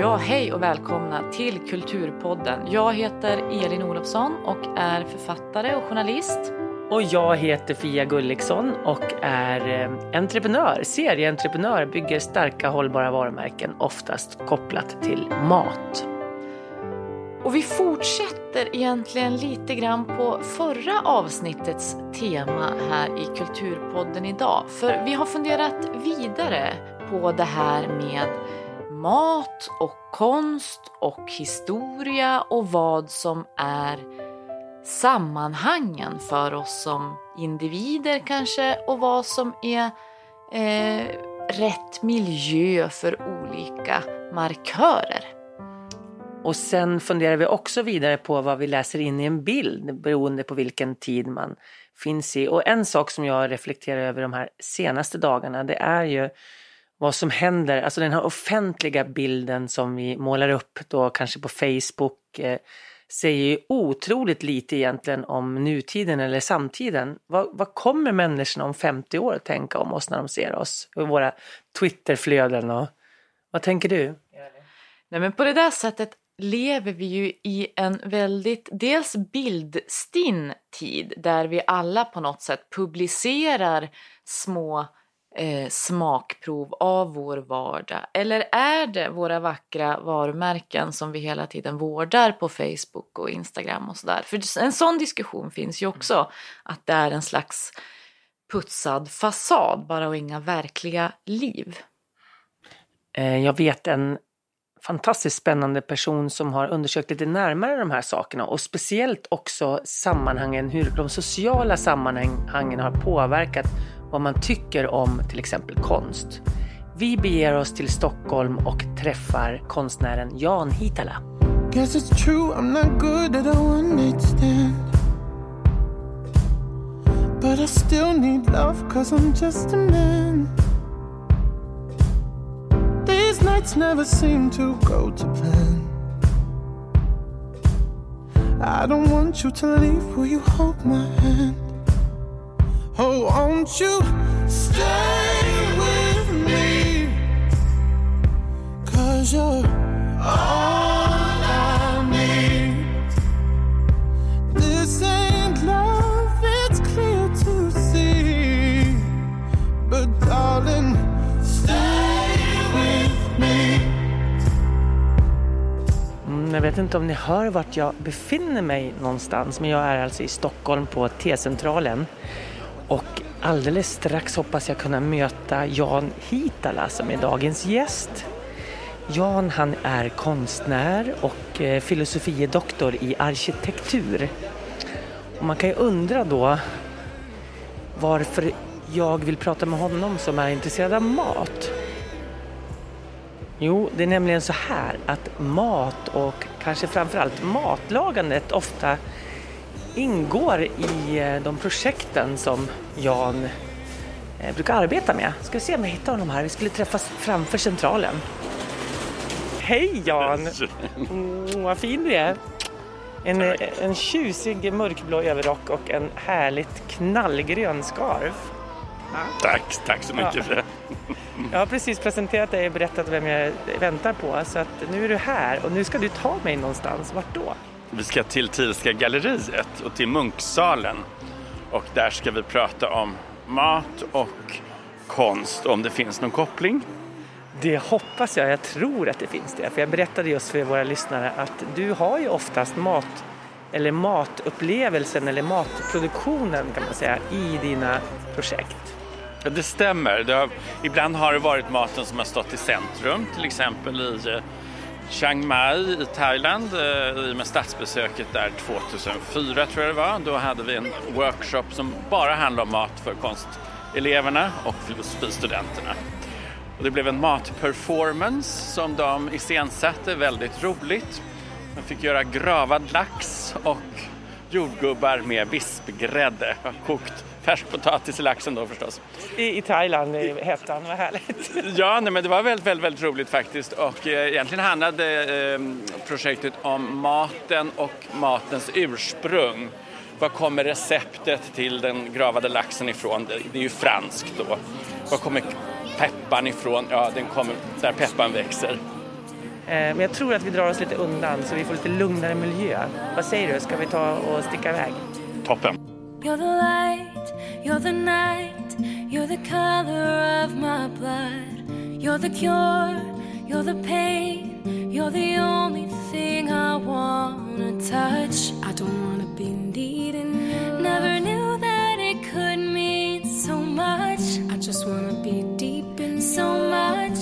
Ja, hej och välkomna till Kulturpodden. Jag heter Elin Olofsson och är författare och journalist. Och jag heter Fia Gulliksson och är eh, entreprenör, serieentreprenör, bygger starka hållbara varumärken, oftast kopplat till mat. Och vi fortsätter egentligen lite grann på förra avsnittets tema här i Kulturpodden idag. För vi har funderat vidare på det här med mat och konst och historia och vad som är sammanhangen för oss som individer kanske och vad som är eh, rätt miljö för olika markörer. Och sen funderar vi också vidare på vad vi läser in i en bild beroende på vilken tid man finns i. Och en sak som jag reflekterar över de här senaste dagarna det är ju vad som händer, alltså den här offentliga bilden som vi målar upp då kanske på Facebook eh, säger ju otroligt lite egentligen om nutiden eller samtiden. Vad, vad kommer människorna om 50 år att tänka om oss när de ser oss? Och våra Twitterflöden och vad tänker du? Nej men på det där sättet lever vi ju i en väldigt, dels bildstinn tid där vi alla på något sätt publicerar små eh, smakprov av vår vardag? Eller är det våra vackra varumärken som vi hela tiden vårdar på Facebook och Instagram och sådär? För en sån diskussion finns ju också, att det är en slags putsad fasad bara och inga verkliga liv. Eh, jag vet en fantastiskt spännande person som har undersökt lite närmare de här sakerna och speciellt också sammanhangen, hur de sociala sammanhangen har påverkat vad man tycker om till exempel konst. Vi beger oss till Stockholm och träffar konstnären Jan Hitala. Guess it's true I'm not good at a one night stand But I still need love cause I'm just a man These nights never seem to go to plan I don't want you to leave, will you hold my hand? Oh, won't you stay with me? Cause you're all I need. This ain't love, it's clear to see. But darling, stay with me. Mm, jag vet inte om ni hör vart jag befinner mig någonstans, men jag är alltså i Stockholm på T-centralen. Och alldeles strax hoppas jag kunna möta Jan Hitala som är dagens gäst. Jan han är konstnär och filosofie filosofiedoktor i arkitektur. Och man kan ju undra då varför jag vill prata med honom som är intresserad av mat. Jo, det är nämligen så här att mat och kanske framförallt matlagandet ofta ingår i eh, de projekten som Jan eh, brukar arbeta med. Ska vi se om jag hittar honom här. Vi skulle träffas framför centralen. Hej Jan! Mm, vad fin du är! En, eh, en tjusig mörkblå överrock och en härligt knallgrön scarf. Tack, tack så mycket ja. för det. Jag har precis presenterat dig och berättat vem jag väntar på så att nu är du här och nu ska du ta mig någonstans. Vart då? Vi ska till Thielska galleriet och till Munksalen och där ska vi prata om mat och konst, om det finns någon koppling. Det hoppas jag. Jag tror att det finns det. För jag berättade just för våra lyssnare att du har ju oftast mat eller matupplevelsen eller matproduktionen kan man säga i dina projekt. Ja, det stämmer. Det har, ibland har det varit maten som har stått i centrum, till exempel i eh, Chiang Mai i Thailand eh, i och med statsbesöket där 2004 tror jag det var. Då hade vi en workshop som bara handlade om mat för konsteleverna och filosofistudenterna. Och det blev en matperformance som de iscensatte, väldigt roligt. Man fick göra gravad lax och jordgubbar med vispgrädde, kokt färskpotatis i laxen då förstås. I, i Thailand, i hettan, vad härligt. Ja, nej, men det var väldigt, väldigt, väldigt roligt faktiskt och eh, egentligen handlade eh, projektet om maten och matens ursprung. Var kommer receptet till den gravade laxen ifrån? Det, det är ju franskt då. Var kommer pepparn ifrån? Ja, den kommer där pepparn växer. Eh, men jag tror att vi drar oss lite undan så vi får lite lugnare miljö. Vad säger du, ska vi ta och sticka iväg? Toppen. Light, you're the night, you're the color of my blood. You're the cure, you're the pain, you're the only thing I wanna touch. I don't wanna be needing you. Never knew that it could mean so much. I just wanna be deep in so much.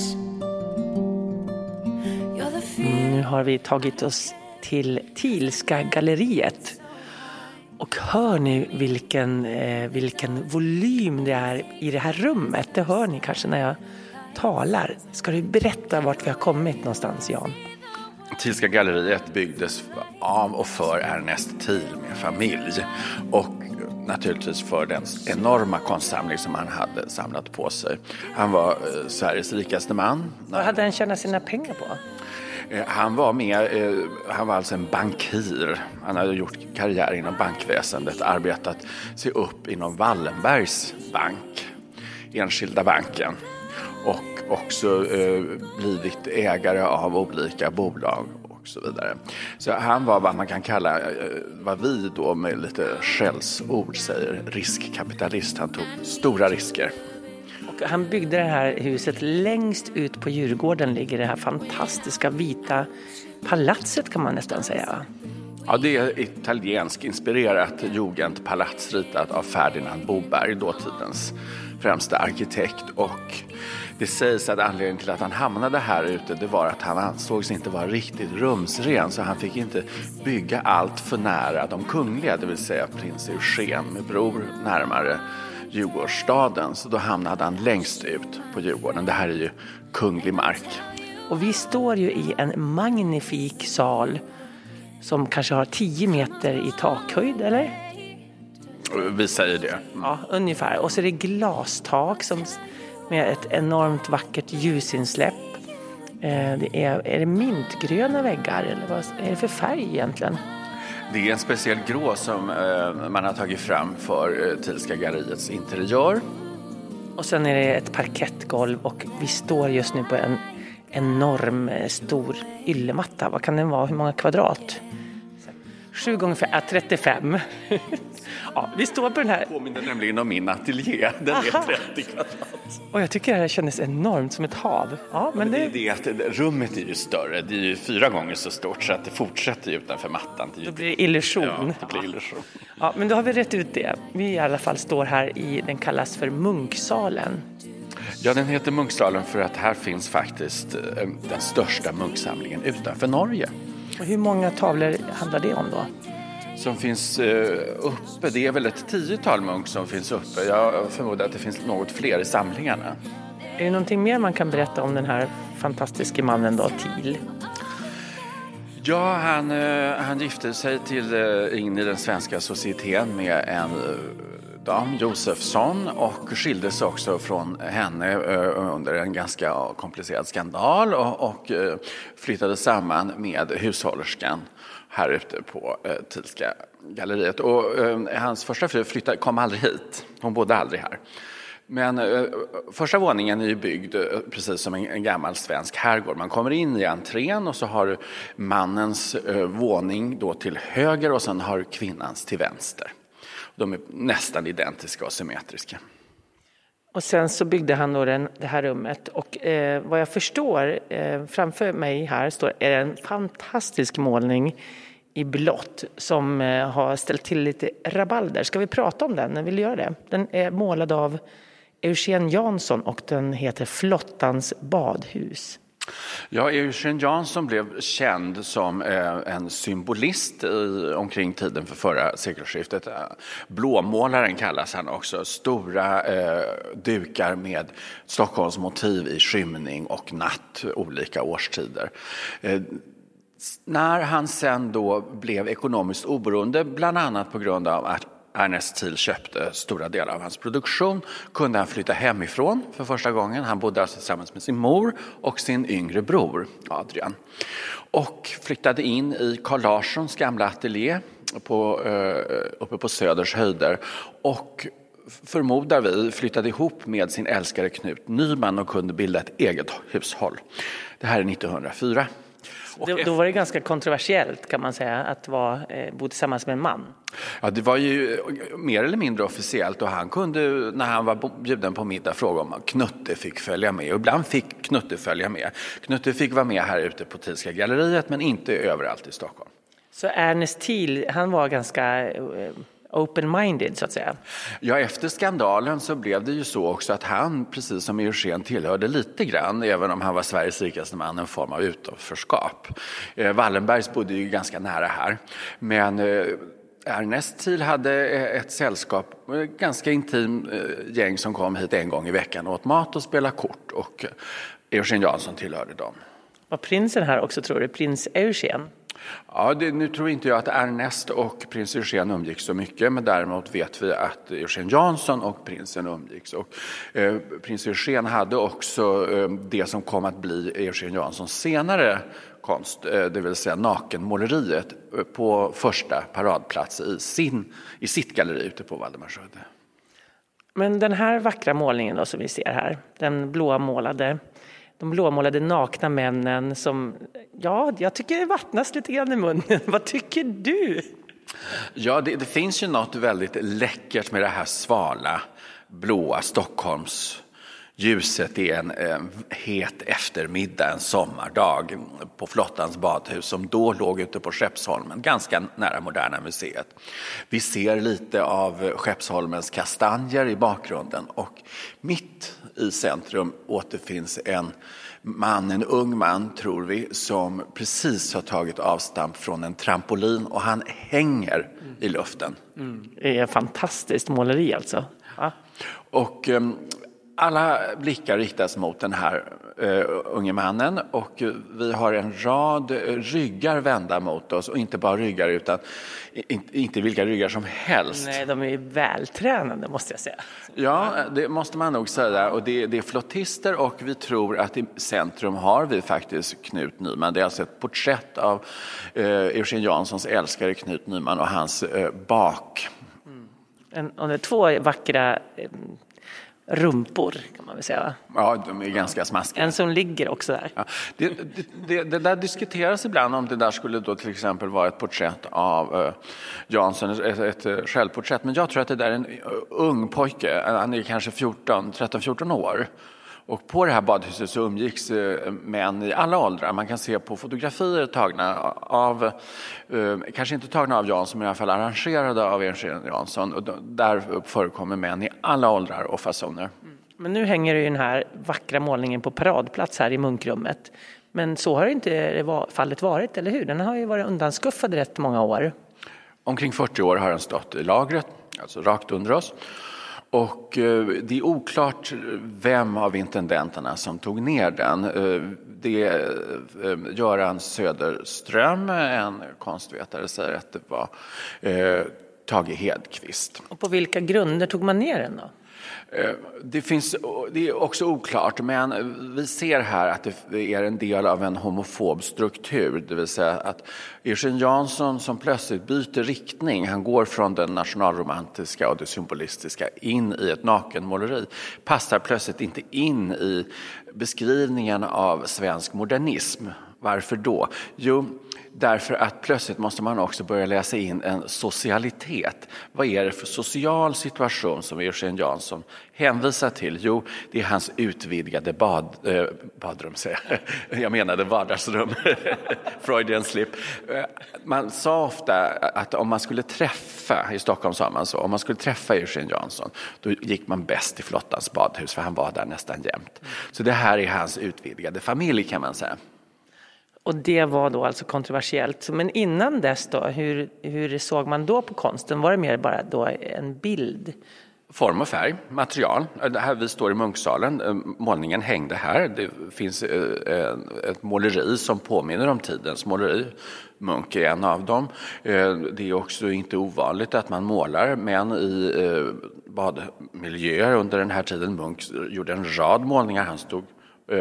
You're the fear. Mm, nu har vi tagit oss till Thielska galleriet. Och hör ni vilken, eh, vilken volym det är i det här rummet? Det hör ni kanske när jag talar. Ska du berätta vart vi har kommit någonstans, Jan? Thielska galleriet byggdes av och för Ernest Thiel med familj och naturligtvis för den enorma konstsamling som han hade samlat på sig. Han var eh, Sveriges rikaste man. Vad hade han tjänat sina pengar på? Eh, han var, med, eh, han var alltså en bankir. Han hade gjort karriär inom bankväsendet, arbetat sig upp inom Wallenbergs bank, Enskilda banken och också eh, blivit ägare av olika bolag och så vidare. Så han var vad man kan kalla, vad vi då med lite skällsord säger, riskkapitalist. Han tog stora risker. Han byggde det här huset längst ut på Djurgården ligger det här fantastiska vita palatset kan man nästan säga. Ja, det är italiensk inspirerat jugendpalats ritat av Ferdinand Boberg, dåtidens främsta arkitekt. Och det sägs att anledningen till att han hamnade här ute det var att han ansågs inte vara riktigt rumsren så han fick inte bygga allt för nära de kungliga, det vill säga prins Eugen med bror närmare Djurgårdsstaden. Så då hamnade han längst ut på Djurgården. Det här är ju kunglig mark. Och vi står ju i en magnifik sal som kanske har 10 meter i takhöjd, eller? Vi säger det. Ja, ungefär. Och så är det glastak som, med ett enormt vackert ljusinsläpp. Eh, Det är, är det mintgröna väggar eller vad är det för färg egentligen? Det är en speciell grå som eh, man har tagit fram för eh, Thielska galleriets interiör. Och sen är det ett parkettgolv och vi står just nu på en enorm eh, stor yllematta. Vad kan den vara? Hur många kvadrat? 7 gånger 5, äh, 35. ja, vi står på den här Påminner nämligen om min ateljé. Den är Aha. 30 kvadrat. och jag tycker det här kändes enormt som ett hav. Ja, men Men det är det, att rummet är ju större. Det är ju fyra gånger så stort så att det fortsätter utanför mattan. Det är ju- då blir det illusion. Ja, det blir illusion. Ja, men då har vi rätt ut det. Vi i alla fall står här i, den kallas för Munksalen. Ja, den heter Munksalen för att här finns faktiskt eh, den största munksamlingen utanför Norge. Och hur många tavlor handlar det om då? Som finns eh, uppe, det är väl ett tiotal munk som finns uppe. Jag förmodar att det finns något fler i samlingarna. Är det någonting mer man kan berätta om den här fantastiska mannen då, Thiel? Ja, han, eh, han gifte sig till, eh, in i den svenska societeten med en dam, Josefsson, och skildes också från henne eh, under en ganska komplicerad skandal och, eh, flyttade samman med hushållerskan här ute på eh, Tilska Thielska galleriet. Och, hans första fru flyttade, kom aldrig hit, hon bodde aldrig här. Men första våningen är ju byggd precis som en, gammal svensk herrgård. Man kommer in i entrén och så har du mannens våning då till höger och sen har kvinnans till vänster. De är nästan identiska och symmetriska. Och sen så byggde han då den, det här rummet och eh, vad jag förstår eh, framför mig här står är en fantastisk målning i blått som eh, har ställt till lite rabalder. Ska vi prata om den? Vill du göra det? Den är målad av Eugen Jansson och den heter Flottans badhus. Ja, Eugen Jansson blev känd som eh, en symbolist i, omkring tiden för förra sekelskiftet. Eh, blåmålaren kallas han också. Stora eh, dukar med Stockholms motiv i skymning och natt olika årstider. Eh, när han sen då blev ekonomiskt oberoende, bland annat på grund av att Ernest Thiel köpte stora delar av hans produktion kunde han flytta hemifrån för första gången. Han bodde alltså tillsammans med sin mor och sin yngre bror Adrian. Och flyttade in i Carl Larssons gamla ateljé på, eh, uppe på Söders höjder. Och förmodar vi flyttade ihop med sin älskare Knut Nyman och kunde bilda ett eget hushåll. Det här är 1904. Då, då, var det ganska kontroversiellt kan man säga att vara, eh, bo tillsammans med en man. Ja, det var ju mer eller mindre officiellt och han kunde när han var bjuden på middag fråga om Knutte fick följa med. Och ibland fick Knutte följa med. Knutte fick vara med här ute på Thielska galleriet men inte överallt i Stockholm. Så Ernest Thiel, han var ganska eh, open-minded så att säga? Ja, efter skandalen så blev det ju så också att han, precis som Eugen, tillhörde lite grann, även om han var Sveriges rikaste man, en form av utanförskap. Eh, Wallenbergs bodde ju ganska nära här, men eh, Ernest Thiel hade eh, ett sällskap, ett ganska intim gäng som kom hit en gång i veckan och åt mat och spelade kort och Eugen Jansson tillhörde dem. Var prinsen här också tror du, prins Eugen? Ja, det, nu tror inte jag att Ernest och prins Eugen umgicks så mycket, men däremot vet vi att Eugen Jansson och prinsen umgicks. Och, eh, prins Eugen hade också eh, det som kom att bli Eugen Janssons senare konst, eh, det vill säga nakenmåleriet, eh, på första paradplats i, sin, i sitt galleri ute på Valdemarsudde. Men den här vackra målningen då, som vi ser här, den blåmålade, de blåmålade nakna männen som, ja, jag tycker det vattnas lite grann i munnen. Vad tycker du? Ja, det, det, finns ju något väldigt läckert med det här svala, blåa Stockholms ljuset i en eh, het eftermiddag, en sommardag på Flottans badhus som då låg ute på Skeppsholmen, ganska nära Moderna museet. Vi ser lite av Skeppsholmens kastanjer i bakgrunden och mitt i centrum återfinns en man, en ung man tror vi, som precis har tagit avstamp från en trampolin och han hänger i luften. Mm. Det är ett fantastiskt måleri alltså. Ja. Och um, alla blickar riktas mot den här uh, unge mannen och vi har en rad ryggar vända mot oss och inte bara ryggar utan inte, inte vilka ryggar som helst. Nej, de är vältränade måste jag säga. Ja, det måste man nog säga och det, det är flottister och vi tror att i centrum har vi faktiskt Knut Nyman. Det är alltså ett porträtt av uh, Eugen Janssons älskare Knut Nyman och hans uh, bak. Mm. En, och det är två vackra rumpor kan man väl säga. Ja, de är ganska smaskiga. En som ligger också där. Ja, det, det, det, det, där diskuteras ibland om det där skulle då till exempel vara ett porträtt av uh, Jansson, ett, ett, ett självporträtt. Men jag tror att det där är en ung pojke, han är kanske 14, 13-14 år. Och på det här badhuset så umgicks eh, män i alla åldrar. Man kan se på fotografier tagna av, eh, kanske inte tagna av Jansson, men i alla fall arrangerade av Eugen Jansson. Och där förekommer män i alla åldrar och fasoner. Mm. Men nu hänger ju den här vackra målningen på paradplats här i munkrummet. Men så har inte fallet varit, eller hur? Den har ju varit undanskuffad rätt många år. Omkring 40 år har den stått i lagret, alltså rakt under oss. Och eh, det är oklart vem av intendenterna som tog ner den. Eh, det eh, eh, Göran Söderström, en konstvetare, säger att det var Tage Hedqvist. Och på vilka grunder tog man ner den då? Eh, det, finns, det är också oklart, men vi ser här att det är en del av en homofob struktur. Det vill säga att Eugene Jansson som plötsligt byter riktning, han går från den nationalromantiska och det symbolistiska in i ett nakenmåleri, passar plötsligt inte in i beskrivningen av svensk modernism. Varför då? Jo, Därför att plötsligt måste man också börja läsa in en socialitet. Vad är det för social situation som Eugen Jansson hänvisar till? Jo, det är hans utvidgade bad, eh, badrum, säger jag. jag menade vardagsrum, Freudian slip. Eh, man sa ofta att om man skulle träffa, i Stockholm sa man så, om man skulle träffa Eugen Jansson, då gick man bäst till Flottans badhus, för han var där nästan jämt. Så det här är hans utvidgade familj kan man säga. Och det var då alltså kontroversiellt. Men innan dess då, hur, hur såg man då på konsten? Var det mer bara då en bild? Form och färg, material. Det här, vi står i Munksalen, eh, målningen hängde här. Det finns eh, ett måleri som påminner om tidens måleri. Munk är en av dem. Eh, det är också inte ovanligt att man målar män i badmiljöer under den här tiden. Munk gjorde en rad målningar. Han stod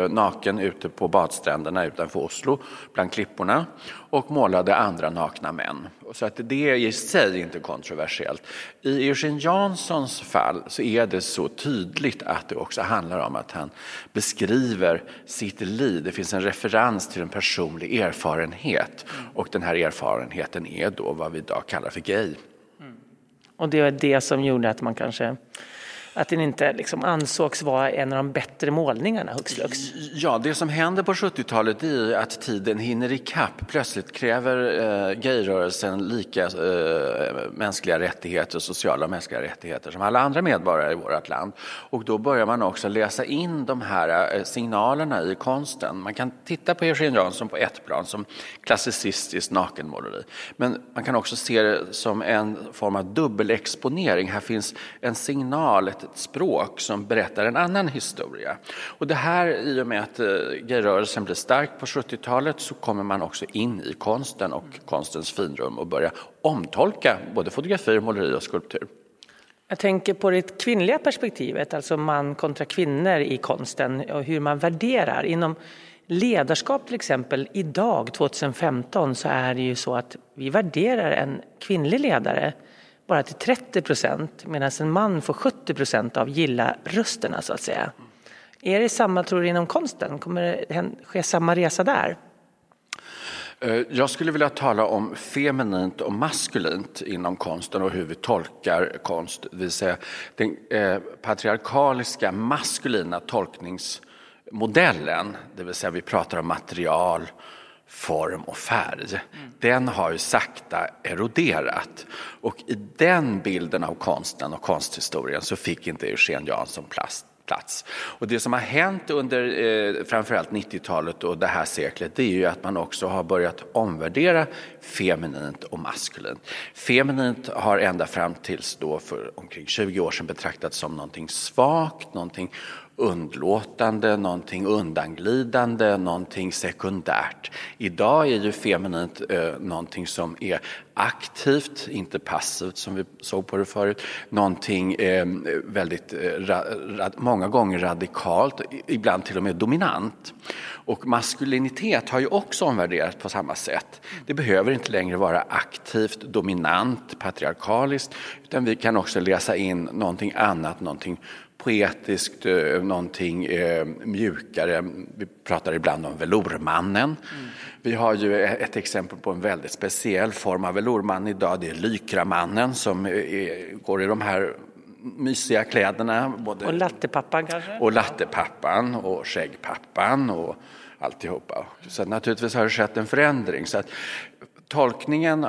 naken ute på badstränderna utanför Oslo bland klipporna och målade andra nakna män. Så att det är i sig inte kontroversiellt. I Eugene Janssons fall så är det så tydligt att det också handlar om att han beskriver sitt liv. Det finns en referens till en personlig erfarenhet och den här erfarenheten är då vad vi idag kallar för gay. Mm. Och det är det som gjorde att man kanske att den inte liksom ansågs vara en av de bättre målningarna hux flux. Ja, det som händer på 70-talet är att tiden hinner ikapp. Plötsligt kräver eh, gayrörelsen lika eh, mänskliga rättigheter och sociala mänskliga rättigheter som alla andra medborgare i vårt land. Och då börjar man också läsa in de här eh, signalerna i konsten. Man kan titta på Eugene Jansson på ett plan som klassicistiskt nakenmåleri. Men man kan också se det som en form av dubbelexponering. Här finns en signal, ett ett språk som berättar en annan historia. Och det här, i och med att eh, gayrörelsen blir stark på 70-talet så kommer man också in i konsten och konstens finrum och börjar omtolka både fotografi, måleri och skulptur. Jag tänker på det kvinnliga perspektivet, alltså man kontra kvinnor i konsten och hur man värderar. Inom ledarskap till exempel, idag 2015 så är det ju så att vi värderar en kvinnlig ledare bara till 30 procent medan en man får 70 procent av gilla-rösterna så att säga. Är det samma tror du inom konsten? Kommer det ske samma resa där? Eh, jag skulle vilja tala om feminint och maskulint inom konsten och hur vi tolkar konst. Det vill säga den eh, patriarkaliska maskulina tolkningsmodellen, det vill säga vi pratar om material, form och färg. Mm. Den har ju sakta eroderat. Och i den bilden av konsten och konsthistorien så fick inte Eugen Jansson plats. Plats. Och det som har hänt under eh, framförallt 90-talet och det här seklet det är ju att man också har börjat omvärdera feminint och maskulint. Feminint har ända fram tills då för omkring 20 år sedan betraktats som någonting svagt, någonting undlåtande, någonting undanglidande, någonting sekundärt. Idag är ju feminint eh, någonting som är aktivt, inte passivt som vi såg på det förut. Någonting eh, väldigt, eh, ra, ra, många gånger radikalt, ibland till och med dominant. Och maskulinitet har ju också omvärderats på samma sätt. Det behöver inte längre vara aktivt, dominant, patriarkaliskt, utan vi kan också läsa in någonting annat, någonting poetiskt, eh, någonting eh, mjukare. Vi pratar ibland om velourmannen. Mm. Vi har ju ett exempel på en väldigt speciell form av velourman idag. Det är lykramannen som är, går i de här mysiga kläderna. Både, och lattepappan kanske? Och lattepappan och skäggpappan och alltihopa. Så naturligtvis har det skett en förändring. Så att tolkningen,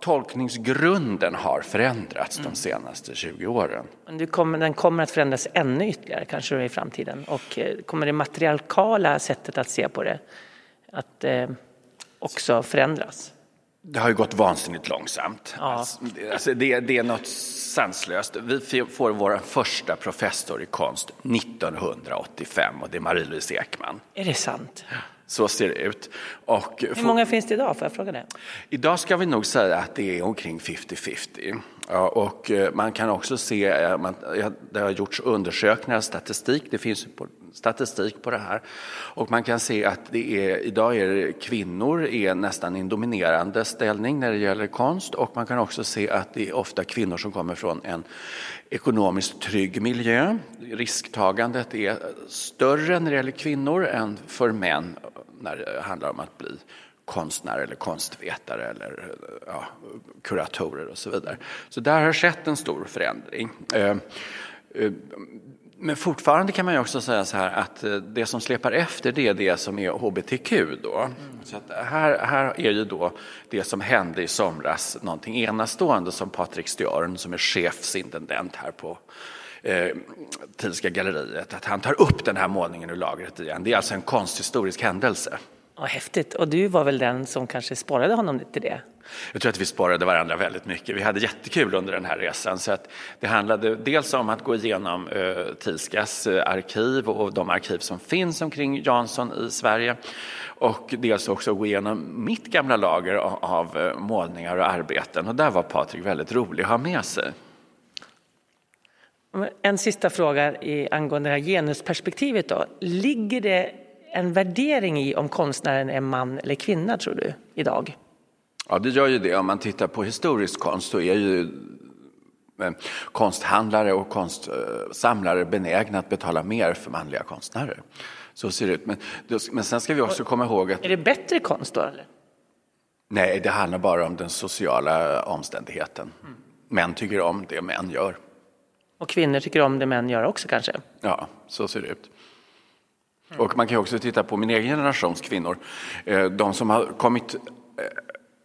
tolkningsgrunden har förändrats de senaste 20 åren. den kommer att förändras ännu ytterligare kanske i framtiden och eh, kommer det matriarkala sättet att se på det att eh, också förändras? Det har ju gått vansinnigt långsamt. Ja. Alltså, alltså det, det, är något sanslöst. Vi får vår första professor i konst 1985 och det är Marie-Louise Ekman. Är det sant? Så ser det ut. Och Hur många finns det idag? Får jag fråga det? Idag ska vi nog säga att det är omkring 50-50. Ja, och eh, man kan också se, eh, man, det har gjorts undersökningar, statistik, det finns statistik på det här. Och man kan se att det är, idag är kvinnor är nästan i en dominerande ställning när det gäller konst och man kan också se att det är ofta kvinnor som kommer från en ekonomiskt trygg miljö. Risktagandet är större när det gäller kvinnor än för män när det handlar om att bli konstnär eller konstvetare eller ja, kuratorer och så vidare. Så där har skett en stor förändring. Eh, eh, men fortfarande kan man ju också säga så här att eh, det som släpar efter det är det som är hbtq då. Mm. Så att här, här är ju då det som hände i somras någonting enastående som Patrik Stjörn som är chefsintendent här på eh, Thielska galleriet, att han tar upp den här målningen ur lagret igen. Det är alltså en konsthistorisk händelse. Ja, häftigt. Och du var väl den som kanske sparade honom till det? Jag tror att vi sparade varandra väldigt mycket. Vi hade jättekul under den här resan. Så att det handlade dels om att gå igenom eh, Tilskas eh, arkiv och de arkiv som finns omkring Jansson i Sverige. Och dels också gå igenom mitt gamla lager av, av eh, målningar och arbeten. Och där var Patrik väldigt rolig att ha med sig. En sista fråga i, angående det här genusperspektivet. Då. Ligger det en värdering i om konstnären är man eller kvinna, tror du, idag? Ja, det gör ju det. Om man tittar på historisk konst så är ju eh, konsthandlare och konstsamlare benägna att betala mer för manliga konstnärer. Så ser det ut. Men, men sen ska vi också komma ihåg att... Är det bättre konst då? Eller? Nej, det handlar bara om den sociala omständigheten. Mm. Män tycker om det män gör. Och kvinnor tycker om det män gör också kanske? Ja, så ser det ut. Och man kan också titta på min egen generations kvinnor. Eh, de som har kommit eh,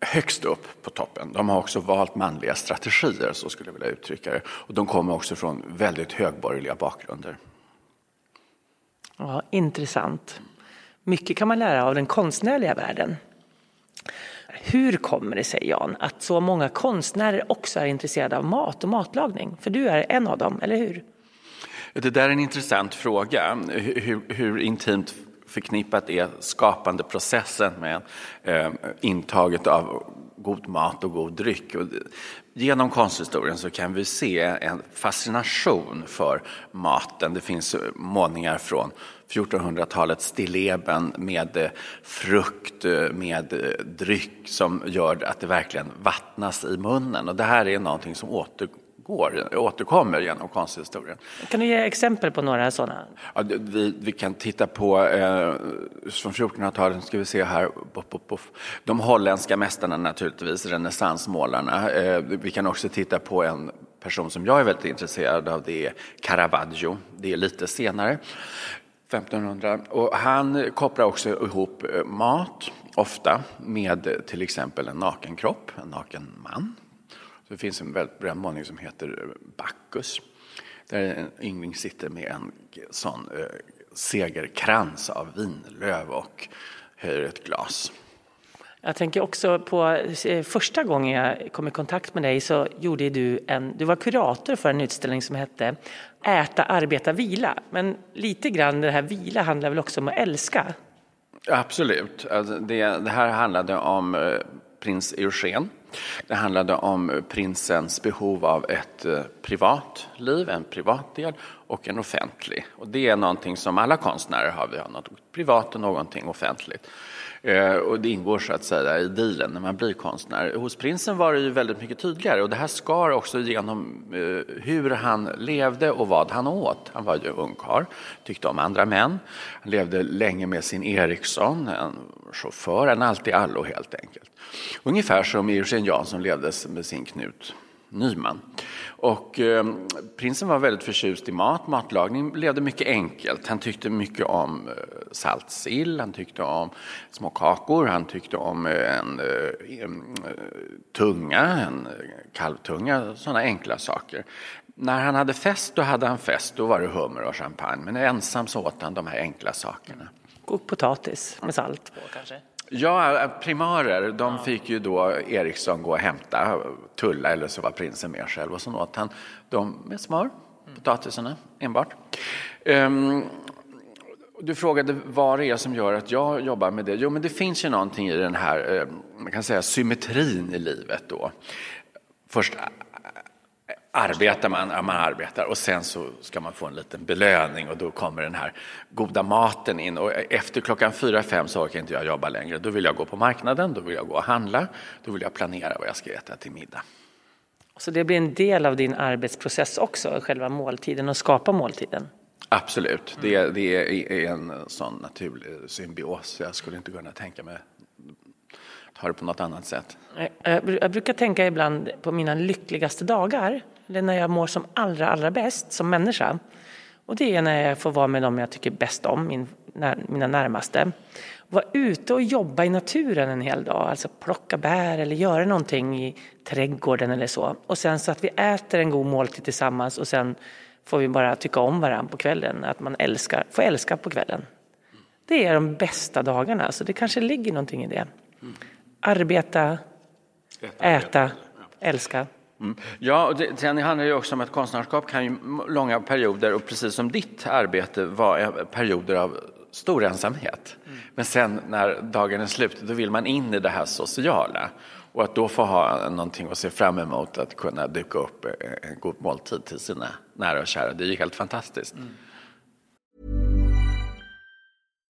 högst upp på toppen, de har också valt manliga strategier, så skulle jag vilja uttrycka det. Och de kommer också från väldigt högborgerliga bakgrunder. Ja, intressant. Mycket kan man lära av den konstnärliga världen. Hur kommer det sig, Jan, att så många konstnärer också är intresserade av mat och matlagning? För du är en av dem, eller hur? Det där är en intressant fråga. Hur, hur intimt förknippat är skapandeprocessen med eh, intaget av god mat och god dryck. Och genom konsthistorien så kan vi se en fascination för maten. Det finns målningar från 1400-talets stilleben med eh, frukt, eh, med eh, dryck som gör att det verkligen vattnas i munnen. Och det här är någonting som återgår går, återkommer genom konsthistorien. Kan du ge exempel på några sådana? Ja, vi, vi kan titta på, eh, från 1400-talet, ska vi se här, buff, buff, buff. de holländska mästarna naturligtvis, renässansmålarna. Eh, vi kan också titta på en person som jag är väldigt intresserad av, det är Caravaggio. Det är lite senare. 1500. Och han kopplar också ihop eh, mat, ofta, med till exempel en naken kropp, en naken man. Så det finns en väldigt bränd målning som heter eh, Bacchus. Där en yngling sitter med en sån eh, segerkrans av vinlöv och höjer ett glas. Jag tänker också på eh, första gången jag kom i kontakt med dig så gjorde du en, du var kurator för en utställning som hette Äta, arbeta, vila. Men lite grann det här vila handlar väl också om att älska? Absolut. Alltså det, det här handlade om eh, prins Eugen det handlade om prinsens behov av ett eh, privat liv, en privat del och en offentlig. Och det är någonting som alla konstnärer har. Vi har något privat och någonting offentligt. Eh, och det ingår så att säga i dealen när man blir konstnär. Hos prinsen var det ju väldigt mycket tydligare och det här skar också genom eh, hur han levde och vad han åt. Han var ju ungkarl, tyckte om andra män. Han levde länge med sin Eriksson, en chaufför, en allt-i-allo helt enkelt. Ungefär som Eugen som levde med sin Knut Nyman. Och eh, prinsen var väldigt förtjust i mat, matlagning, levde mycket enkelt. Han tyckte mycket om eh, salt sill, han tyckte om små kakor, han tyckte om eh, en, eh, en eh, tunga, en eh, kalvtunga, sådana enkla saker. När han hade fest, då hade han fest, då var det hummer och champagne. Men ensam så åt han de här enkla sakerna. Kokt potatis med salt på kanske? Ja, primarer, de fick ju då Eriksson gå och hämta, tulla eller så var prinsen med själv och så åt han dem med smör, potatisarna enbart. Um, Du frågade vad det är som gör att jag jobbar med det. Jo, men det finns ju någonting i den här eh, man kan säga, symmetrin i livet. Då. Först eh, arbetar man, man arbetar och sen så ska man få en liten belöning och då kommer den här goda maten in. Och efter klockan fyra, fem så orkar inte jag jobba längre. Då vill jag gå på marknaden, då vill jag gå och handla, då vill jag planera vad jag ska äta till middag. Så det blir en del av din arbetsprocess också, själva måltiden och skapa måltiden? Absolut, det, det är en sån naturlig symbios. Jag skulle inte kunna tänka mig ta det på något annat sätt. Jag brukar tänka ibland på mina lyckligaste dagar, eller när jag mår som allra, allra bäst som människa. Och det är när jag får vara med dem jag tycker bäst om, min, mina närmaste. Vara ute och jobba i naturen en hel dag, alltså plocka bär eller göra någonting i trädgården eller så. Och sen så att vi äter en god måltid tillsammans och sen får vi bara tycka om varandra på kvällen, att man älskar, får älska på kvällen. Det är de bästa dagarna, så det kanske ligger någonting i det. Arbeta, äta, älska. Mm. Ja, och det, sen handlar det ju också om att konstnärskap kan ju långa perioder, och precis som ditt arbete, vara perioder av stor ensamhet. Mm. Men sen när dagen är slut, då vill man in i det här sociala. Och att då få ha någonting att se fram emot, att kunna dyka upp en god måltid till sina nära och kära, det är ju helt fantastiskt. Mm.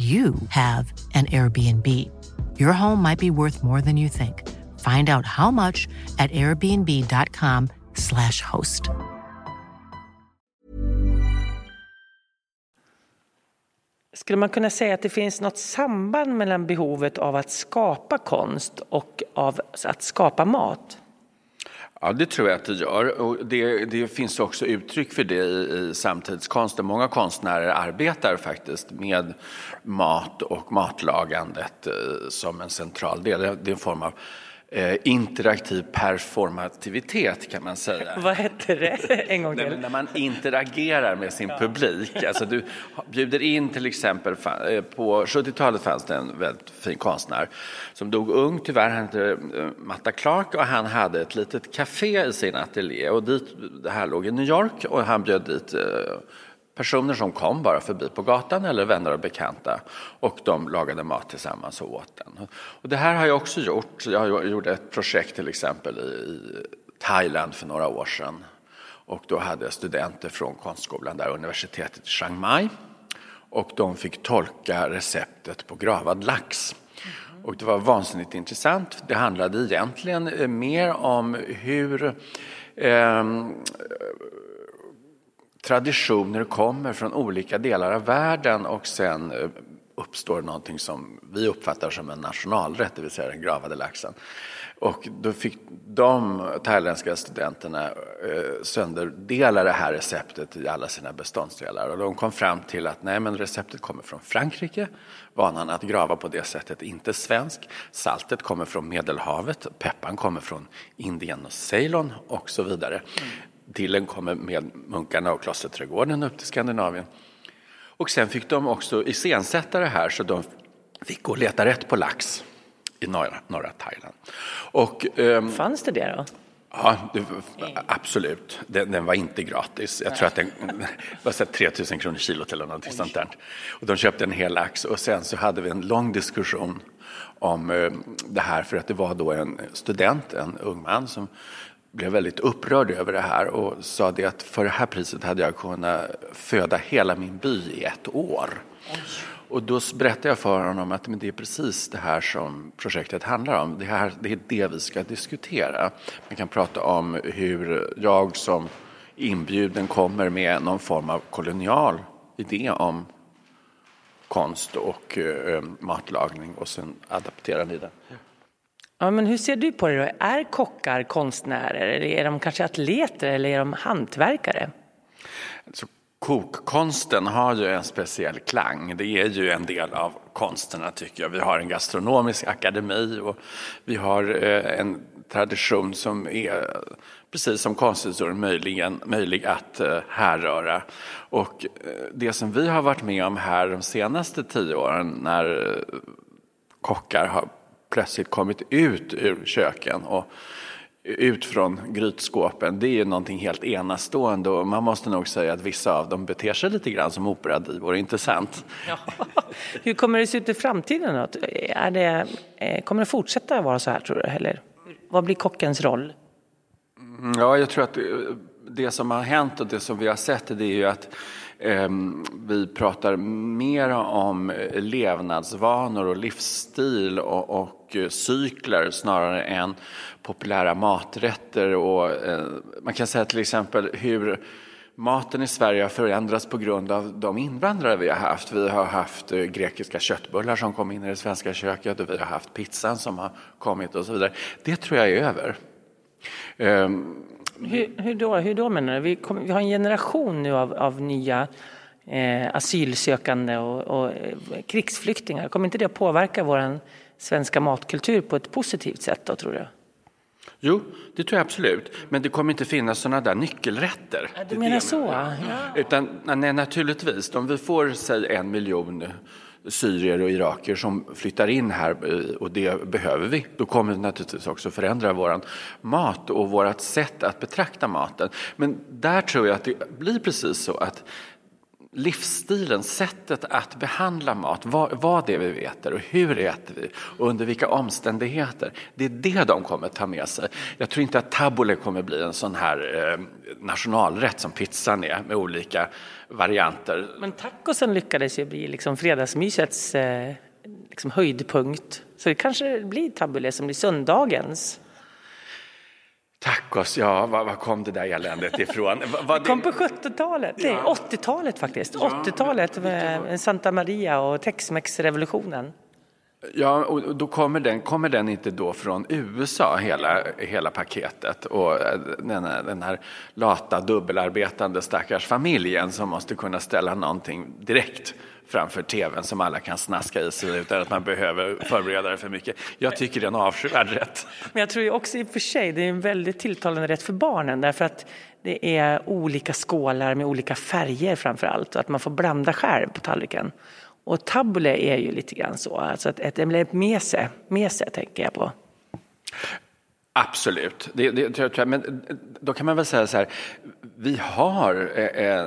you have an Airbnb. Your home might be worth more than you think. Find out how much at airbnb.com slash host. Skulle man kunna säga att det finns något samband mellan behovet av att skapa konst och av att skapa mat? Ja, det tror jag att det gör. Och det, det finns också uttryck för det i, i samtidskonsten. Många konstnärer arbetar faktiskt med mat och matlagandet eh, som en central del. Det är en form av interaktiv performativitet kan man säga. Vad hette det? En gång till. När man interagerar med sin publik. Alltså du bjuder in till exempel, eh, på 70-talet fanns det en väldigt fin konstnär som dog ung tyvärr, han hette eh, Matta Clark och han hade ett litet café i sin ateljé och dit, det här låg i New York och han bjöd dit personer som kom bara förbi på gatan eller vänner och bekanta och de lagade mat tillsammans och åt den. Och det här har jag också gjort. Jag gjorde ett projekt till exempel i Thailand för några år sedan och då hade jag studenter från konstskolan där, universitetet i Chiang Mai och de fick tolka receptet på gravad lax. Och det var vansinnigt intressant. Det handlade egentligen eh, mer om hur eh, traditioner kommer från olika delar av världen och sen eh, uppstår någonting som vi uppfattar som en nationalrätt, det vill säga den gravade laxen. Och då fick de thailändska studenterna eh, sönderdela det här receptet i alla sina beståndsdelar. Och de kom fram till att nej, men receptet kommer från Frankrike, vanan att grava på det sättet, inte svensk. Saltet kommer från Medelhavet, peppan kommer från Indien och Ceylon och så vidare. Dillen kommer med munkarna och klosterträdgården upp till Skandinavien. Och sen fick de också iscensätta det här så de fick gå och leta rätt på lax i norra, norra Thailand. Och, ehm, Fanns det det då? Ja, det, absolut. Den, den, var inte gratis. Jag tror att den var 3 000 kronor kilot eller någonting sånt där. Och de köpte en hel lax och sen så hade vi en lång diskussion om eh, det här för att det var då en student, en ung man som blev väldigt upprörd över det här och sa det att för det här priset hade jag kunnat föda hela min by i ett år. Och då berättade jag för honom att det är precis det här som projektet handlar om. Det, här, det är det vi ska diskutera. Man kan prata om hur jag som inbjuden kommer med någon form av kolonial idé om konst och eh, matlagning och sen adapterar ni den. Ja, men hur ser du på det då? Är kockar konstnärer eller är de kanske atleter eller är de hantverkare? Så kokkonsten har ju en speciell klang. Det är ju en del av konsterna tycker jag. Vi har en gastronomisk akademi och vi har eh, en tradition som är precis som konsthistorien möjligen, möjlig att eh, härröra. Och eh, det som vi har varit med om här de senaste tio åren när kockar har plötsligt kommit ut ur köken och ut från grytskåpen, det är ju någonting helt enastående och man måste nog säga att vissa av dem beter sig lite grann som operadivor, inte sant? Ja. Hur kommer det se ut i framtiden då? Är det, eh, kommer det fortsätta vara så här tror du? Eller vad blir kockens roll? Mm, ja, jag tror att det som har hänt och det som vi har sett det är ju att Ehm, vi pratar mer om levnadsvanor och livsstil och, och eh, cykler snarare än populära maträtter. Och, eh, man kan säga till exempel hur maten i Sverige har förändrats på grund av de invandrare vi har haft. Vi har haft eh, grekiska köttbullar som kom in i det svenska köket och vi har haft pizzan som har kommit och så vidare. Det tror jag är över. Ehm, hur, hur, då, hur då menar du? Vi, kom, vi har en generation nu av, av nya eh, asylsökande och, och eh, krigsflyktingar. Kommer inte det att påverka vår svenska matkultur på ett positivt sätt då, tror du? Jo, det tror jag absolut. Men det kommer inte finnas sådana där nyckelrätter. Ja, du menar så? Ja. Utan, nej, naturligtvis, om vi får, säg en miljon syrier och iraker som flyttar in här eh, och det behöver vi. Då kommer det naturligtvis också förändra vår mat och vårt sätt att betrakta maten. Men där tror jag att det blir precis så att livsstilen, sättet att behandla mat, vad, vad det är vi äter och hur äter vi och under vilka omständigheter. Det är det de kommer ta med sig. Jag tror inte att tabbouleh kommer bli en sån här eh, nationalrätt som pizzan är med olika varianter. Men tacosen lyckades ju bli liksom fredagsmysets eh, liksom höjdpunkt. Så det kanske blir tabbouleh som blir söndagens. Tacos, ja, var, var kom det där eländet ifrån? Var det kom på 70-talet, nej ja. 80-talet faktiskt. Ja, 80-talet med Santa Maria och Tex-Mex-revolutionen. Ja, och då kommer den, kommer den inte då från USA, hela, hela paketet? Och eh, den här, den här lata dubbelarbetande stackars familjen som måste kunna ställa någonting direkt framför tvn som alla kan snaska i sig utan att man behöver förbereda det för mycket. Jag tycker det är en avskyvärd rätt. Men jag tror också i och för sig det är en väldigt tilltalande rätt för barnen därför att det är olika skålar med olika färger framför allt och att man får blanda själv på tallriken. Och tabbouleh är ju lite grann så, alltså ett, ett mese, mese tänker jag på. Absolut, det, det, tror jag, men då kan man väl säga så här, vi har eh, eh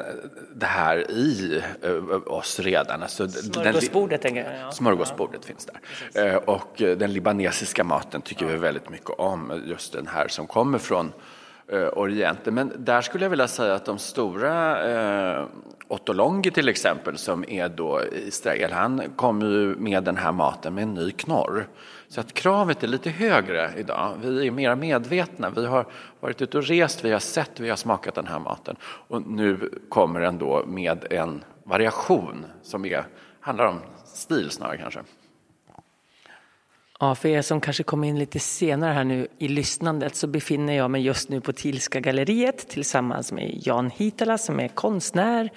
det här i eh, oss redan. Alltså, smörgåsbordet, den, tänker jag. Smörgåsbordet ja. finns där. Eh, och den libanesiska maten tycker ja. vi väldigt mycket om, just den här som kommer från eh, Orienten. Men där skulle jag vilja säga att de stora, eh, Otto Longi till exempel, som är då eh, Israel, han kom ju med den här maten med en ny knorr. Så att kravet är lite högre idag. Vi är mer medvetna. Vi har varit ute och rest, vi har sett, vi har smakat den här maten. Och nu kommer den då med en variation som är, handlar om stil snarare kanske. Ja, för er som kanske kommer in lite senare här nu i lyssnandet så befinner jag mig just nu på Tilska galleriet tillsammans med Jan Hitala som är konstnär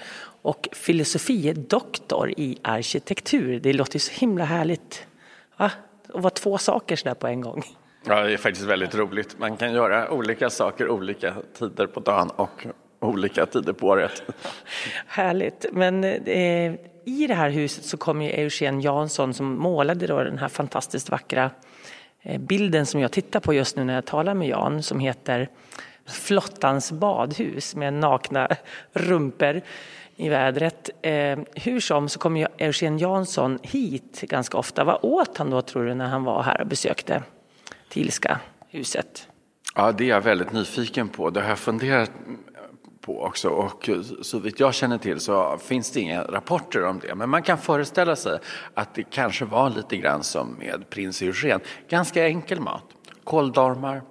och filosofie-doktor i arkitektur. Det låter ju så himla härligt. Va? att vara två saker sådär på en gång. Ja, det är faktiskt väldigt roligt. Man kan göra olika saker olika tider på dagen och olika tider på året. Härligt. Men eh, i det här huset så kom ju Eugen Jansson som målade då den här fantastiskt vackra eh, bilden som jag tittar på just nu när jag talar med Jan som heter Flottans badhus med nakna rumper i vädret. Eh, hur som så kom ju Eugen Jansson hit ganska ofta. Vad åt han då tror du när han var här och besökte Tilska huset? Ja, det är jag väldigt nyfiken på. Det har jag funderat på också och så vitt jag känner till så finns det inga rapporter om det. Men man kan föreställa sig att det kanske var lite grann som med prins Eugen. Ganska enkel mat. Kåldolmar,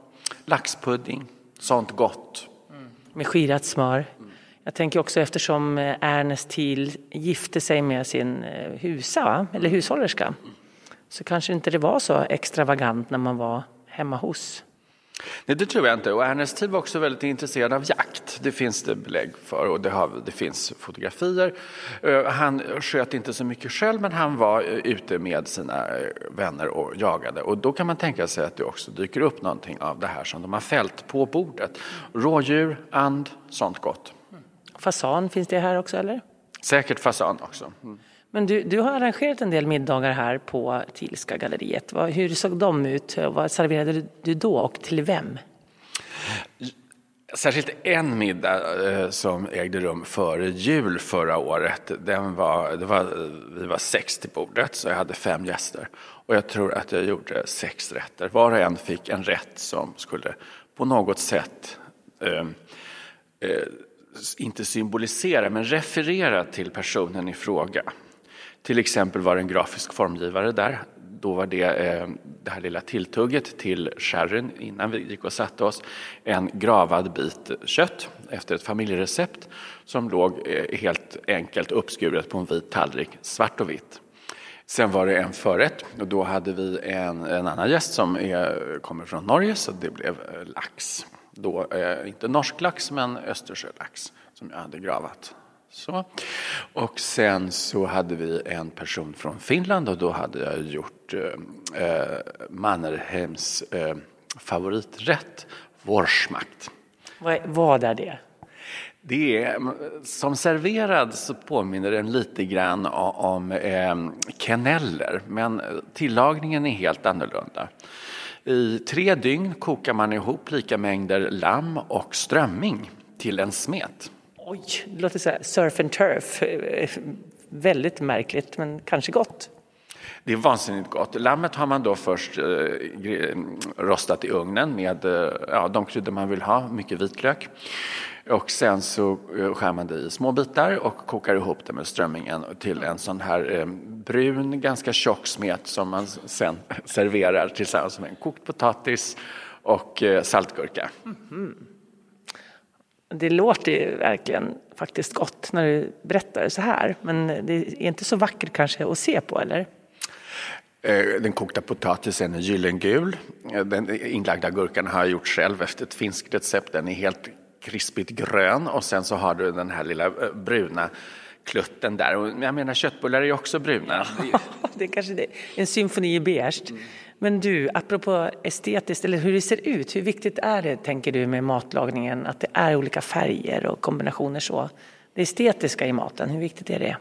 laxpudding, sånt gott. Mm. Med skirat smör. Jag tänker också eftersom eh, Ernest Thiel gifte sig med sin eh, husa, eller hushållerska, så kanske inte det var så extravagant när man var hemma hos. Nej, det tror jag inte. Och Ernest Thiel var också väldigt intresserad av jakt. Det finns det belägg för och det, har, det finns fotografier. Eh, han sköt inte så mycket själv, men han var ute med sina vänner och jagade. Och då kan man tänka sig att det också dyker upp någonting av det här som de har fällt på bordet. Rådjur, and, sånt gott. Fasan, finns det här också eller? Säkert fasan också. Mm. Men du, du har arrangerat en del middagar här på Tilska galleriet. Hur såg de ut? Vad serverade du då och till vem? Särskilt en middag eh, som ägde rum före jul förra året. Den var, det var, eh, vi var sex till bordet, så jag hade fem gäster. Och jag tror att jag gjorde sex rätter. Var och en fick en rätt som skulle på något sätt ehm, eh, eh, inte symbolisera, men referera till personen i fråga. Till exempel var det en grafisk formgivare där. Då var det eh, det här lilla tilltugget till sherryn innan vi gick och satte oss. En gravad bit kött efter ett familjerecept som låg eh, helt enkelt uppskuret på en vit tallrik, svart och vitt. Sen var det en förrätt och då hade vi en, en annan gäst som är, kommer från Norge så det blev eh, lax då, eh, inte norsk lax, men Östersjölax som jag hade gravat. Så. Och sen så hade vi en person från Finland och då hade jag gjort eh, eh Mannerheims eh, favoriträtt, Worsmakt. Vad, vad är det? Det är, som serverad så påminner den lite grann om eh, kenneller, men tillagningen är helt annorlunda. I tre dygn kokar man ihop lika mängder lamm och strömming till en smet. Oj, det låter så här surf and turf. Väldigt märkligt, men kanske gott. Det är vansinnigt gott. Lammet har man då först eh, rostat i ugnen med eh, ja, de kryddor man vill ha, mycket vitlök. Och sen så eh, skär man det i små bitar och kokar ihop det med strömmingen till en sån här brun, ganska tjock smet som man sen serverar tillsammans med en kokt potatis och saltgurka. Mm. Det låter verkligen faktiskt gott när du berättar så här, men det är inte så vackert kanske att se på, eller? Den kokta potatisen är gyllengul. Den inlagda gurkan har jag gjort själv efter ett finskt recept. Den är helt krispigt grön och sen så har du den här lilla eh, bruna klutten där. Och jag menar köttbullar är ju också bruna. det är kanske det. En symfoni i beige. Men du, apropå estetiskt, eller hur det ser ut, hur viktigt är det, tänker du, med matlagningen, att det är olika färger och kombinationer så? Det estetiska i maten, hur viktigt är det?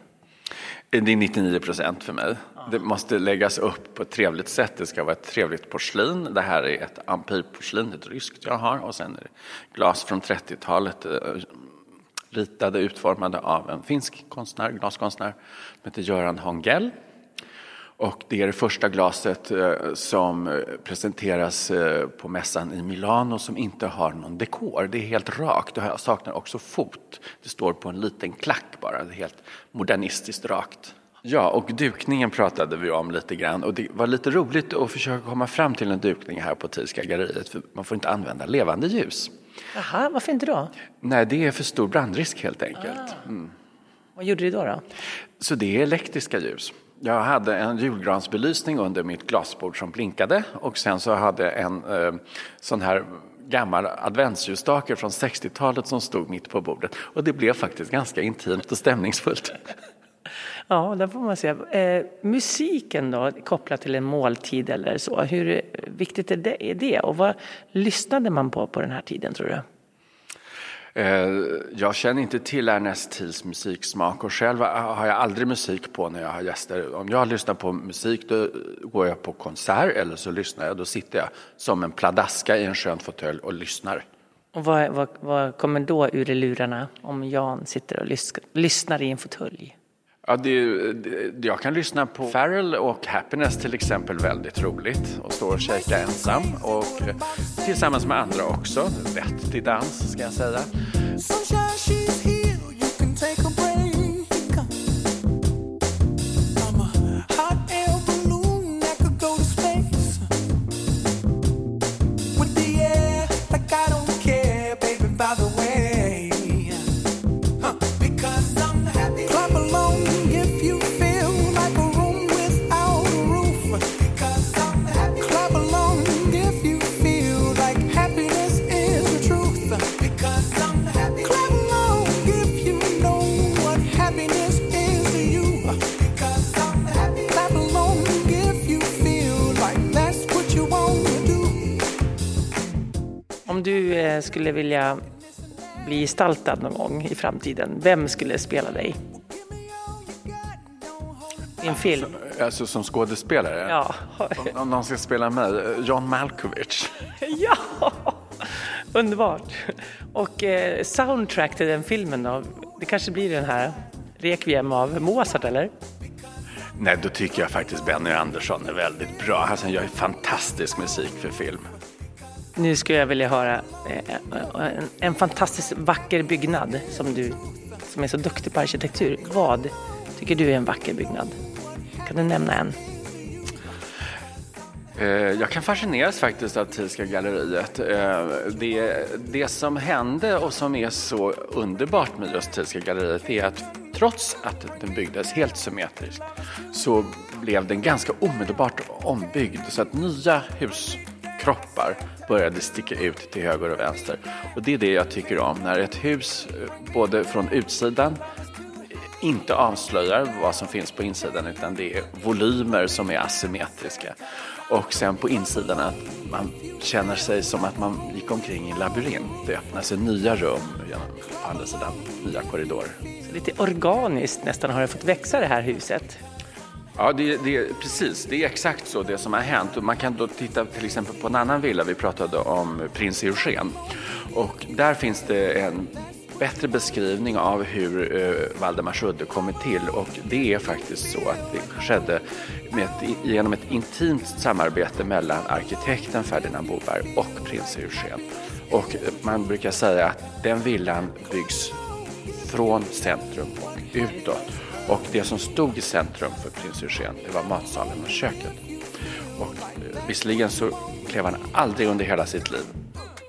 Det är 99 procent för mig. Det måste läggas upp på ett trevligt sätt. Det ska vara ett trevligt porslin. Det här är ett ampirporslin, ett ryskt jag har. Och sen är det glas från 30-talet. Eh, ritade, utformade av en finsk konstnär, glaskonstnär som heter Göran Hongell. Och det är det första glaset eh, som eh, presenteras på mässan i Milano som inte har någon dekor. Det är helt rakt och saknar också fot. Det står på en liten klack bara, det är helt modernistiskt rakt. Ja, och dukningen pratade vi om lite grann och det var lite roligt att försöka komma fram till en dukning här på Tilska galleriet för man får inte använda levande ljus. Jaha, varför inte då? Nej, det är för stor brandrisk helt enkelt. Ah. Mm. Vad gjorde du då, då? Så det är elektriska ljus. Jag hade en julgransbelysning under mitt glasbord som blinkade och sen så hade en eh, sån här gammal adventsljusstake från 60-talet som stod mitt på bordet. Och det blev faktiskt ganska intimt och stämningsfullt. Ja, det får man säga. Eh, musiken då, kopplat till en måltid eller så, hur viktigt är det, är det? Och vad lyssnade man på på den här tiden tror du? Eh, jag känner inte till Ernest Thiels musiksmak och själv har jag aldrig musik på när jag har gäster. Om jag lyssnar på musik då går jag på konsert eller så lyssnar jag. Då sitter jag som en pladaska i en skön fåtölj och lyssnar. Och vad, vad, vad, kommer då ur lurarna om Jan sitter och lyssnar i en fåtölj? Ja, det, det, jag kan lyssna på Farrell och Happiness till exempel väldigt roligt och stå och shaka ensam och eh, tillsammans med andra också. Vettig dans ska jag säga. Du eh, skulle vilja bli gestaltad någon gång i framtiden, vem skulle spela dig? I en film? Alltså, alltså som skådespelare? Ja. om, om någon ska spela mig, John Malkovich. ja! Underbart! Och eh, soundtrack till den filmen då? Det kanske blir den här Requiem av Mozart eller? Nej, då tycker jag faktiskt Benny Andersson är väldigt bra. Alltså, han gör fantastisk musik för film. Nu skulle jag vilja höra eh, eh, en, en fantastiskt vacker byggnad som du som är så duktig på arkitektur. Vad tycker du är en vacker byggnad? Kan du nämna en? Eh, jag kan fascineras faktiskt av Thielska galleriet. Det, det som hände och som är så underbart med just Thielska galleriet är att trots att den byggdes helt symmetriskt så blev den ganska omedelbart ombyggd så att nya hus kroppar började sticka ut till höger och vänster. Och det är det jag tycker om, när ett hus eh, både från utsidan inte avslöjar vad som finns på insidan utan det är volymer som är asymmetriska. Och sen på insidan att man känner sig som att man gick omkring i en labyrint. Det öppnar sig nya rum på andra sidan, nya korridorer. Så lite organiskt nästan har det fått växa det här huset. Ja, det, det, precis. Det är exakt så det som har hänt. Man kan då titta till exempel på en annan villa. Vi pratade om prins Eugen. Och där finns det en bättre beskrivning av hur eh, Valdemarsudde kommit till och det är faktiskt så att det skedde med ett, genom ett intimt samarbete mellan arkitekten Ferdinand Boberg och prins Eugen. Och man brukar säga att den villan byggs från centrum och utåt. Och det som stod i centrum för prins Eugen, det var matsalen och köket. Och eh, visserligen så klev han aldrig under hela sitt liv,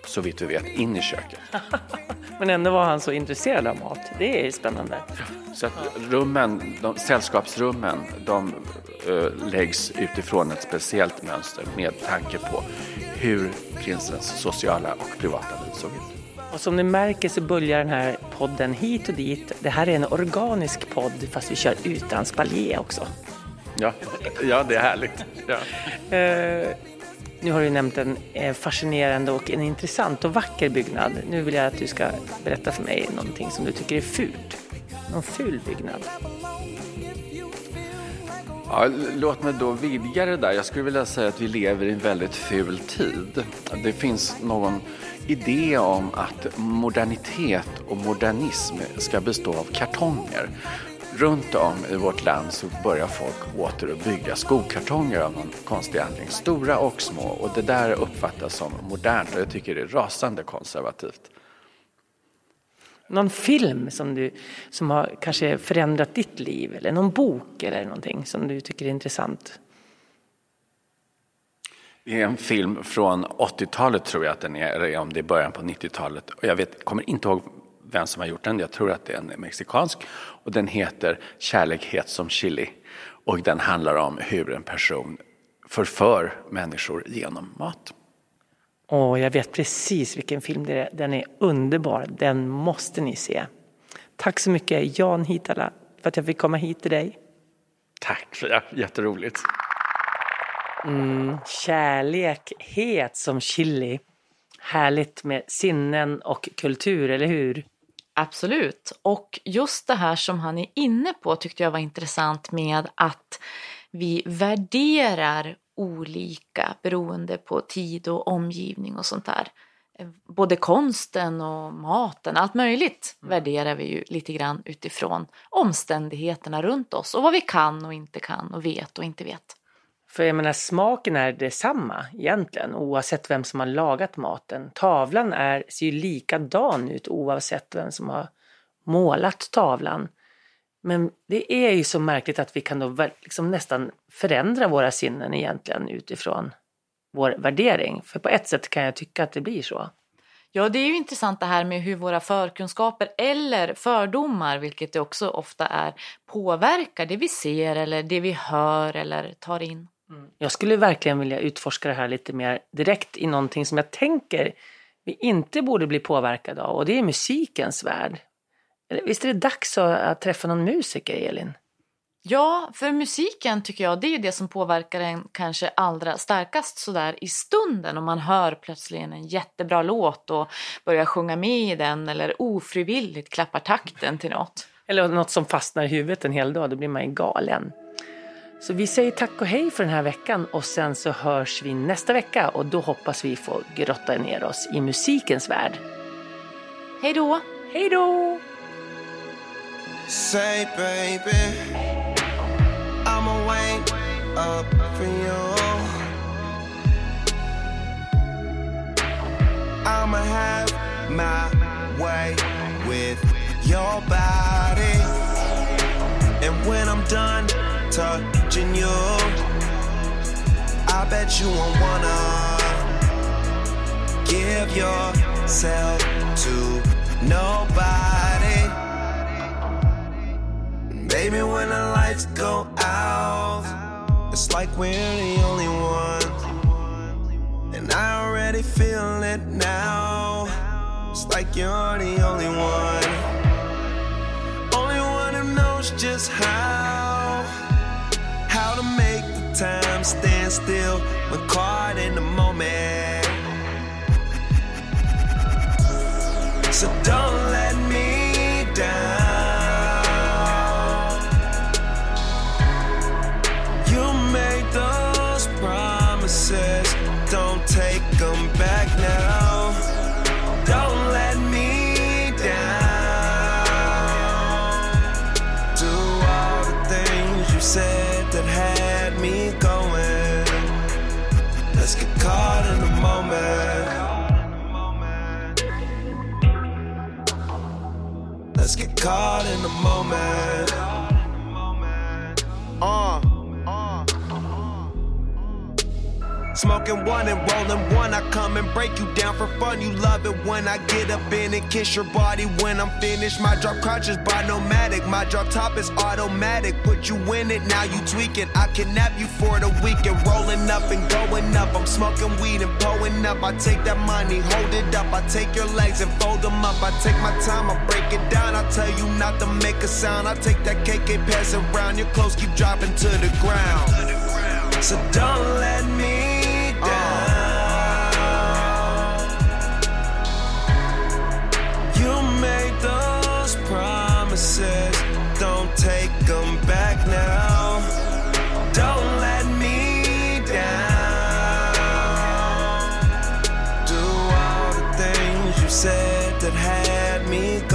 så vitt vi vet, in i köket. Men ändå var han så intresserad av mat. Det är spännande. Så rummen, de, sällskapsrummen, de uh, läggs utifrån ett speciellt mönster med tanke på hur prinsens sociala och privata liv såg ut. Och som ni märker så böljar den här podden hit och dit. Det här är en organisk podd fast vi kör utan spalje också. Ja, ja det är härligt. Ja. Uh, nu har du nämnt en eh, fascinerande och en intressant och vacker byggnad. Nu vill jag att du ska berätta för mig någonting som du tycker är fult. Någon ful byggnad. Ja, låt mig då vidga det där. Jag skulle vilja säga att vi lever i en väldigt ful tid. Det finns någon idé om att modernitet och modernism ska bestå av kartonger. Runt om i vårt land så börjar folk åter att bygga skokartonger av någon konstig anledning. Stora och små. Och det där uppfattas som modernt och jag tycker det är rasande konservativt. Någon film som, du, som har kanske förändrat ditt liv eller någon bok eller någonting som du tycker är intressant? Det är en film från 80-talet tror jag att den är, eller om det är början på 90-talet. Och jag vet, kommer inte ihåg vem som har gjort den. Jag tror att det är en mexikansk. Och den heter Kärlek som chili. Och den handlar om hur en person förför människor genom mat. Åh, jag vet precis vilken film det är. Den är underbar. Den måste ni se. Tack så mycket Jan Hitala för att jag fick komma hit till dig. Tack, ja, jätteroligt. Mm, kärlek het som chili. härligt med sinnen och kultur, eller hur? Absolut. Och just det här som han är inne på tyckte jag var intressant med att vi värderar olika beroende på tid och omgivning och sånt där. Både konsten och maten, allt möjligt värderar vi ju lite grann utifrån omständigheterna runt oss och vad vi kan och inte kan och vet och inte vet. För jag menar, smaken är detsamma egentligen oavsett vem som har lagat maten. Tavlan är, ser ju likadan ut oavsett vem som har målat tavlan. Men det är ju så märkligt att vi kan då liksom nästan förändra våra sinnen egentligen utifrån vår värdering. För på ett sätt kan jag tycka att det blir så. Ja, det är ju intressant det här med hur våra förkunskaper eller fördomar, vilket det också ofta är, påverkar det vi ser eller det vi hör eller tar in. Jag skulle verkligen vilja utforska det här lite mer direkt i någonting som jag tänker vi inte borde bli påverkade av och det är musikens värld. Visst är det dags att träffa någon musiker, Elin? Ja, för musiken tycker jag det är det som påverkar en kanske allra starkast sådär i stunden om man hör plötsligt en jättebra låt och börjar sjunga med i den eller ofrivilligt klappar takten till något. Eller något som fastnar i huvudet en hel dag, då blir man ju galen. Så vi säger tack och hej för den här veckan och sen så hörs vi nästa vecka och då hoppas vi få grotta ner oss i musikens värld. Hej då! Hej då! Say baby I'ma wait up for you I'ma have my way with your body And when I'm done touching you. I bet you won't wanna give yourself to nobody. Baby, when the lights go out, it's like we're the only ones. And I already feel it now. It's like you're the only one. Only one who knows just how how to make the time stand still when caught in the moment. So don't Smoking one and rolling one, I come and break you down for fun. You love it when I get up in and kiss your body when I'm finished. My drop crunches by nomadic, my drop top is automatic. Put you in it, now you tweaking. I kidnap you for the weekend, rolling up and going up. I'm smoking weed and pulling up. I take that money, hold it up. I take your legs and fold them up. I take my time, I break it down. I tell you not to make a sound. I take that KK, pass it around. Your clothes keep dropping to the ground. So don't let me promises. Don't take them back now. Don't let me down. Do all the things you said that had me going.